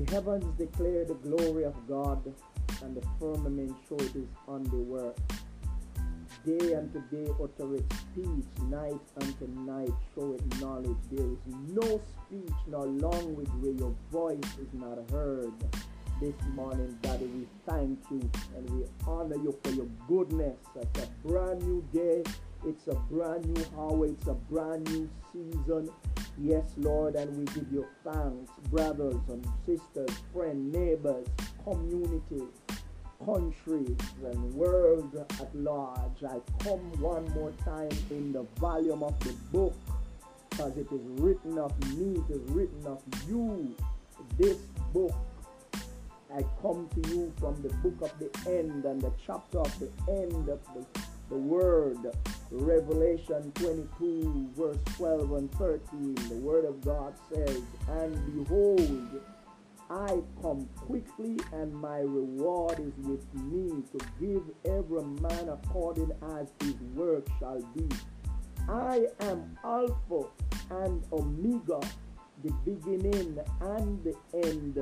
The heavens declare the glory of God, and the firmament show his handiwork. Day unto day uttereth speech, night unto night showeth knowledge. There is no speech nor language where your voice is not heard. This morning, Daddy, we thank you and we honor you for your goodness. It's a brand new day. It's a brand new hour. It's a brand new season. Yes, Lord, and we give you thanks, brothers and sisters, friends, neighbors, community countries and world at large. I come one more time in the volume of the book because it is written of me, it is written of you. This book, I come to you from the book of the end and the chapter of the end of the, the word. Revelation 22, verse 12 and 13. The word of God says, And behold, I come quickly, and my reward is with me to give every man according as his work shall be. I am Alpha and Omega, the beginning and the end,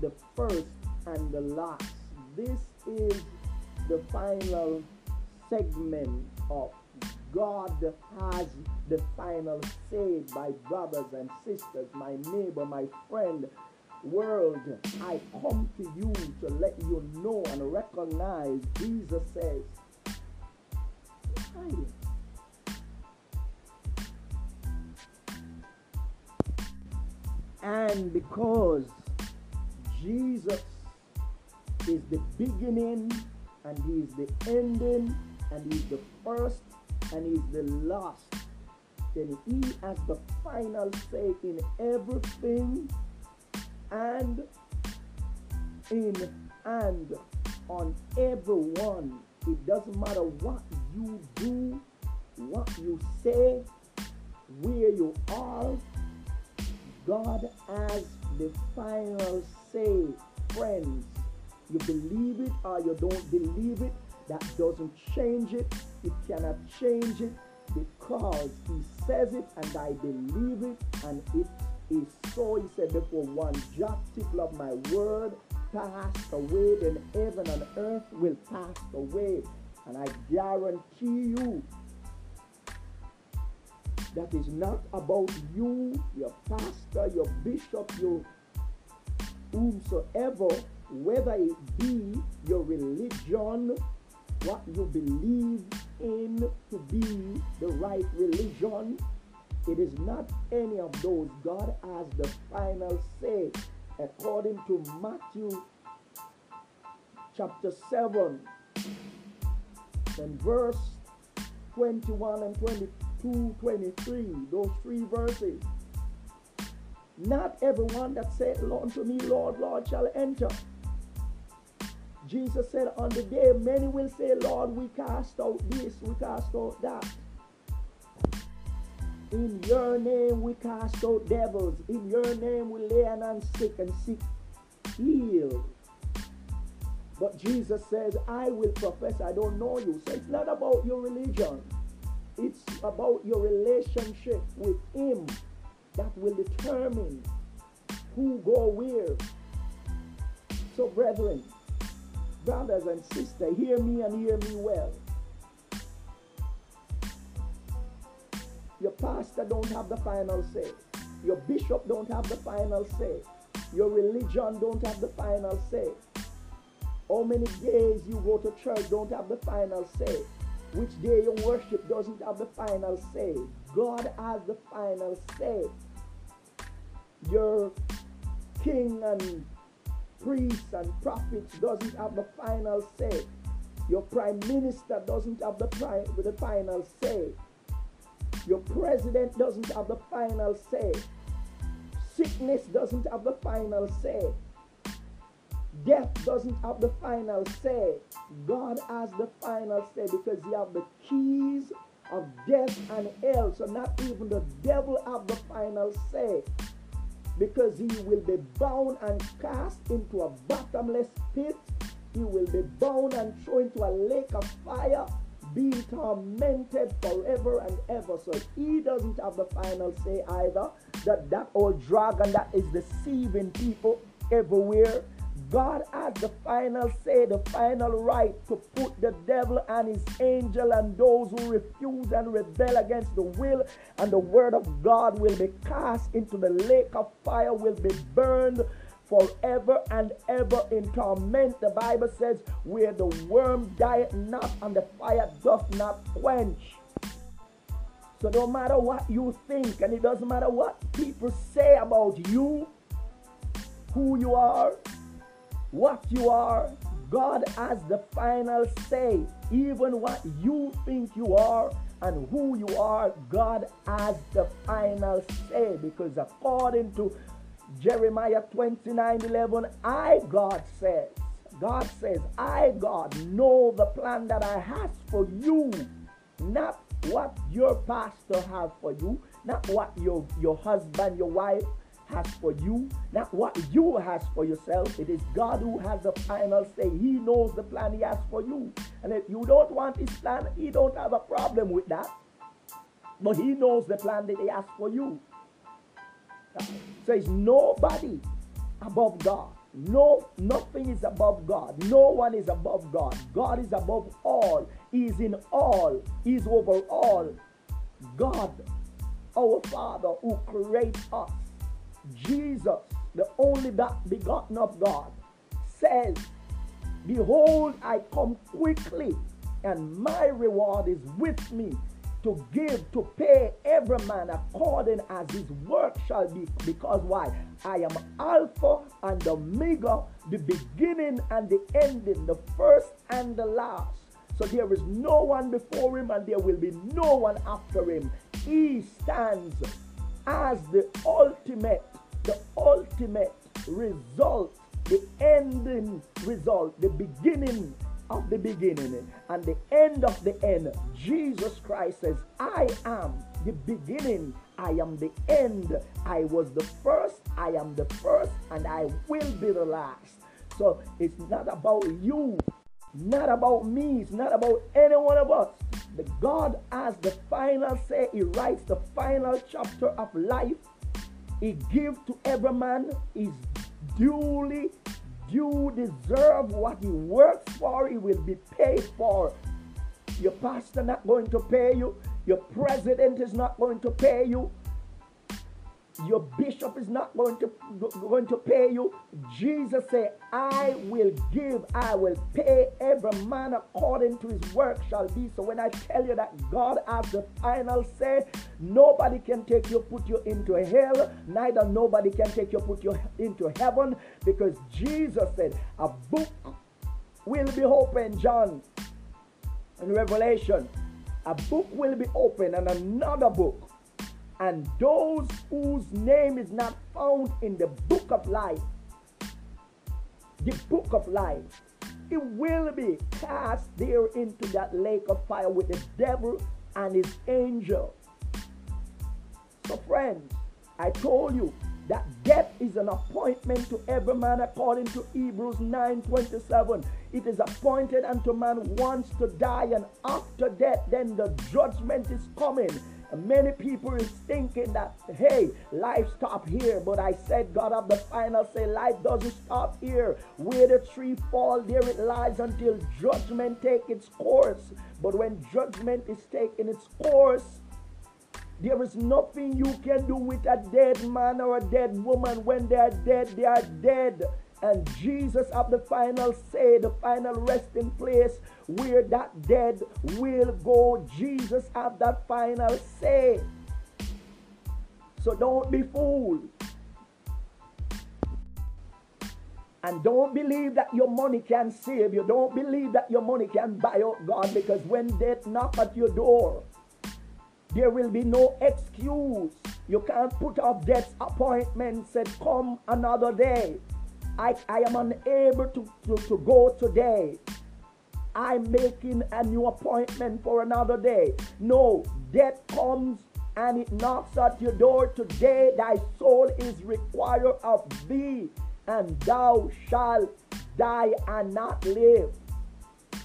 the first and the last. This is the final segment of God has the final say, my brothers and sisters, my neighbor, my friend, world, I come to you to let you know and recognize Jesus says. And because Jesus is the beginning and he is the ending and he's the first and he's the last, then he has the final say in everything and in and on everyone. It doesn't matter what you do, what you say, where you are. God has the final say, friends. You believe it or you don't believe it, that doesn't change it. It cannot change it because He says it and I believe it and it is so. He said, Therefore, one jot tittle of my word passed away, then heaven and earth will pass away. And I guarantee you that is not about you, your pastor, your bishop, your whomsoever, whether it be your religion, what you believe in to be the right religion, it is not any of those. God has the final say according to Matthew chapter 7 and verse 21 and 22, 23, those three verses. Not everyone that said unto me, Lord, Lord, shall enter. Jesus said, On the day many will say, Lord, we cast out this, we cast out that. In your name we cast out devils. In your name we lay on sick and sick healed. But Jesus says, I will profess I don't know you. So it's not about your religion. It's about your relationship with Him that will determine who go where. So, brethren, brothers and sisters, hear me and hear me well. Your pastor don't have the final say. Your bishop don't have the final say. Your religion don't have the final say. How many days you go to church don't have the final say. Which day you worship doesn't have the final say. God has the final say. Your king and priests and prophets doesn't have the final say. Your prime minister doesn't have the, the final say. Your president doesn't have the final say. Sickness doesn't have the final say. Death doesn't have the final say. God has the final say because he have the keys of death and hell. So not even the devil have the final say. Because he will be bound and cast into a bottomless pit. He will be bound and thrown into a lake of fire being tormented forever and ever. So he doesn't have the final say either. That that old dragon that is deceiving people, everywhere. God has the final say, the final right to put the devil and his angel and those who refuse and rebel against the will and the word of God will be cast into the lake of fire, will be burned forever and ever in torment. The Bible says, where the worm dieth not and the fire doth not quench. So no matter what you think, and it doesn't matter what people say about you, who you are, what you are, God has the final say. Even what you think you are and who you are, God has the final say. Because according to Jeremiah 29 11, I, God says, God says, I, God, know the plan that I have for you, not what your pastor has for you, not what your, your husband, your wife has for you, not what you has for yourself. It is God who has the final say. He knows the plan he has for you. And if you don't want his plan, he don't have a problem with that. But he knows the plan that he has for you. So it's nobody above God. No, nothing is above God. No one is above God. God is above all. He is in all. He is over all. God, our Father who creates us, Jesus, the only begotten of God, says, Behold, I come quickly, and my reward is with me to give, to pay every man according as his work shall be. Because why? I am Alpha and Omega, the beginning and the ending, the first and the last. So there is no one before him and there will be no one after him. He stands as the ultimate, the ultimate result, the ending result, the beginning of the beginning and the end of the end. Jesus Christ says, I am the beginning, I am the end. I was the first, I am the first, and I will be the last. So it's not about you, not about me, it's not about any one of us. The God has the final say, He writes the final chapter of life. He give to every man his duly you deserve what he works for, he will be paid for. Your pastor not going to pay you. Your president is not going to pay you. Your bishop is not going to going to pay you. Jesus said, I will give, I will pay every man according to his work shall be. So when I tell you that God has the final say, nobody can take you, put you into hell, neither nobody can take you, put you into heaven, because Jesus said, a book will be open, John, in Revelation. A book will be open, and another book and those whose name is not found in the book of life, the book of life, it will be cast there into that lake of fire with the devil and his angel. So, friends, I told you that death is an appointment to every man according to Hebrews 9:27. It is appointed unto man once to die, and after death, then the judgment is coming. Many people is thinking that, hey, life stop here. But I said, God of the final say, life doesn't stop here. Where the tree fall, there it lies until judgment take its course. But when judgment is taking its course, there is nothing you can do with a dead man or a dead woman. When they are dead, they are dead. And Jesus have the final say, the final resting place where that dead will go. Jesus have that final say. So don't be fooled. And don't believe that your money can save you. Don't believe that your money can buy out God because when death knock at your door, there will be no excuse. You can't put off death's appointment, said, Come another day. I, I am unable to, to, to go today. I'm making a new appointment for another day. No, death comes and it knocks at your door today. Thy soul is required of thee, and thou shalt die and not live.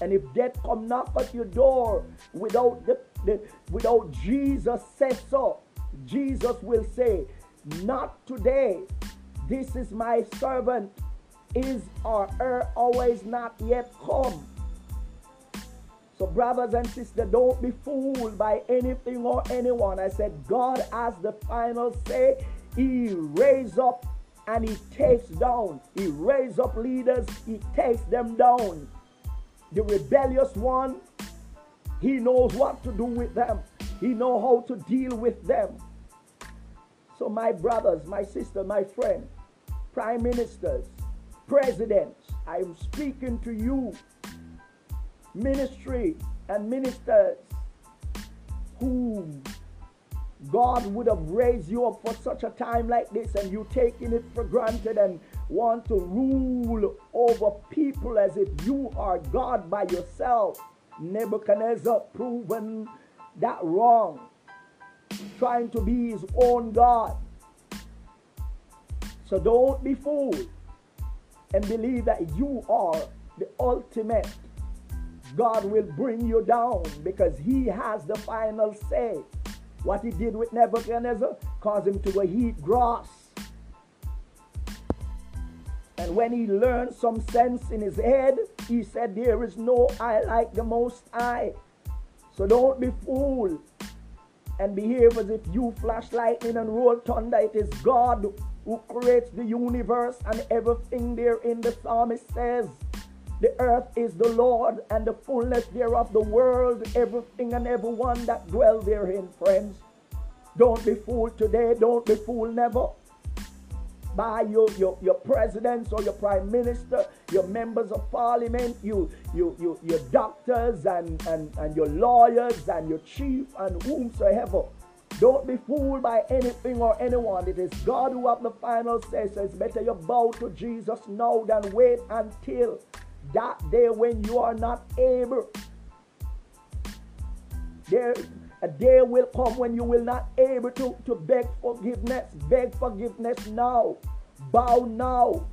And if death come knock at your door without the, the without Jesus said so, Jesus will say, Not today. This is my servant. Is or her always not yet come? So, brothers and sisters, don't be fooled by anything or anyone. I said, God has the final say. He raise up and he takes down. He raise up leaders, he takes them down. The rebellious one, he knows what to do with them. He know how to deal with them. So my brothers, my sister, my friend, prime ministers, presidents, I am speaking to you, ministry and ministers whom God would have raised you up for such a time like this, and you taking it for granted and want to rule over people as if you are God by yourself. Nebuchadnezzar proven that wrong, trying to be his own God. So don't be fooled and believe that you are the ultimate. God will bring you down because he has the final say. What he did with Nebuchadnezzar caused him to eat grass. And when he learned some sense in his head, he said, There is no I like the Most High. So don't be fooled and behave as if you flash lightning and roll thunder. It is God who creates the universe and everything therein. The psalmist says, The earth is the Lord and the fullness thereof, the world, everything and everyone that dwell therein, friends. Don't be fooled today, don't be fooled never by your, your, your presidents or your prime minister, your members of parliament, you, you, you, your doctors and, and, and your lawyers and your chief and whomsoever. Don't be fooled by anything or anyone. It is God who have the final say. So it's better you bow to Jesus now than wait until that day when you are not able. There, a day will come when you will not able to, to beg forgiveness. Beg forgiveness now. Bow now.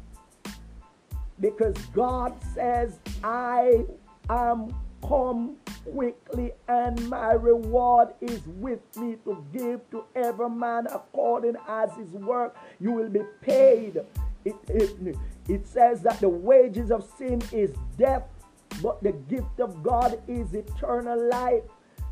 Because God says, I am come quickly, and my reward is with me to give to every man according as his work. You will be paid. It, it, it says that the wages of sin is death, but the gift of God is eternal life.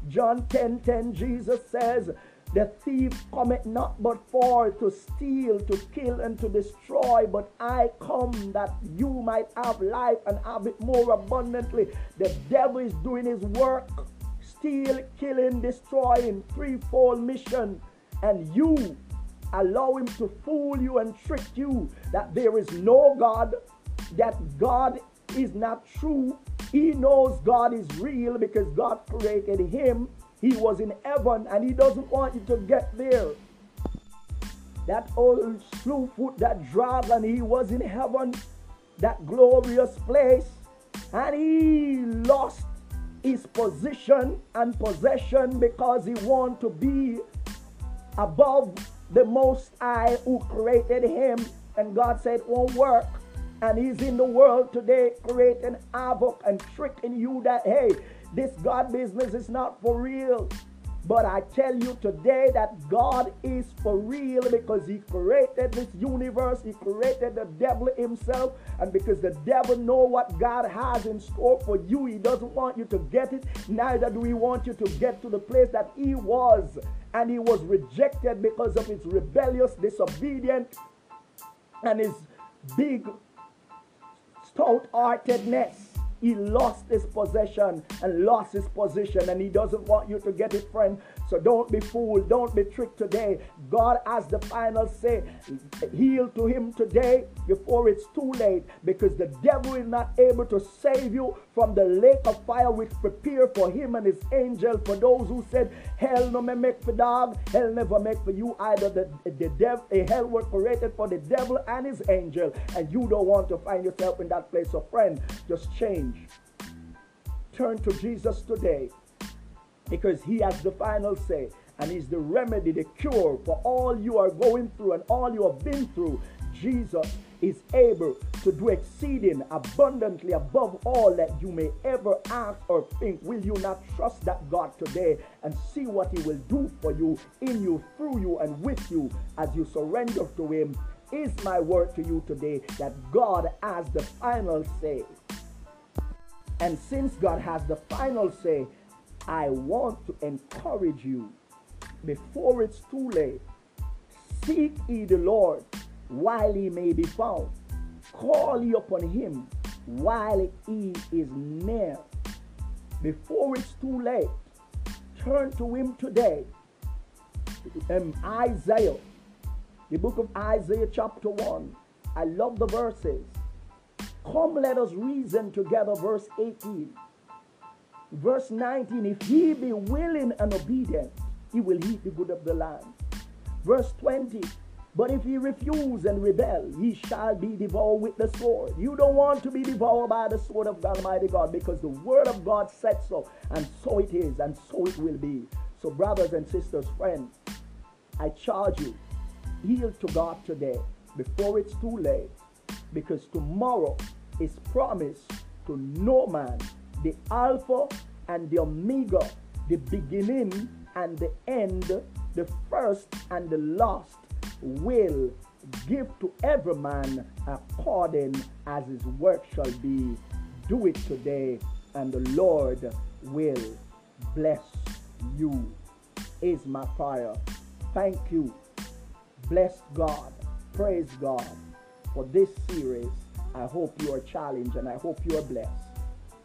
John 10 10, Jesus says, The thief cometh not but for to steal, to kill, and to destroy. But I come that you might have life and have it more abundantly. The devil is doing his work, steal, killing, destroying, threefold mission. And you allow him to fool you and trick you that there is no God, that God is not true. He knows God is real because God created him. He was in heaven and he doesn't want you to get there. That old slew foot, that dragon, he was in heaven, that glorious place, and he lost his position and possession because he wanted to be above the Most High who created him. And God said, won't work. And he's in the world today creating havoc and tricking you that, hey, this God business is not for real. But I tell you today that God is for real because He created this universe. He created the devil himself. And because the devil know what God has in store for you, he doesn't want you to get it. Neither do we want you to get to the place that he was. And he was rejected because of his rebellious, disobedient, and his big stout-heartedness he lost his possession and lost his position, and he doesn't want you to get it, friend. So don't be fooled, don't be tricked today. God has the final say. Heal to him today before it's too late, because the devil is not able to save you from the lake of fire which prepared for him and his angel. For those who said, Hell no may make for dog, hell never make for you either. The, the devil, a hell was created for the devil and his angel, and you don't want to find yourself in that place. So, friend, just change. Turn to Jesus today because he has the final say and he's the remedy, the cure for all you are going through and all you have been through. Jesus is able to do exceeding abundantly above all that you may ever ask or think. Will you not trust that God today and see what He will do for you, in you, through you, and with you as you surrender to Him is my word to you today that God has the final say. And since God has the final say, I want to encourage you before it's too late. Seek ye the Lord while he may be found. Call ye upon him while he is near. Before it's too late, turn to him today. Um, Isaiah, the book of Isaiah, chapter 1. I love the verses. Come, let us reason together, verse 18. Verse 19 If he be willing and obedient, he will eat the good of the land. Verse 20 But if he refuse and rebel, he shall be devoured with the sword. You don't want to be devoured by the sword of God, Almighty God, because the word of God said so, and so it is, and so it will be. So, brothers and sisters, friends, I charge you, yield to God today before it's too late, because tomorrow is promised to no man, the Alpha and the Omega, the beginning and the end, the first and the last, will give to every man according as his work shall be. Do it today, and the Lord will bless you. Is my prayer. Thank you. Bless God. Praise God for this series. I hope you are challenged and I hope you are blessed.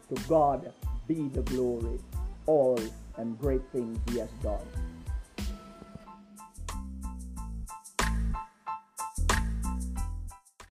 To God be the glory, all and great things He has done.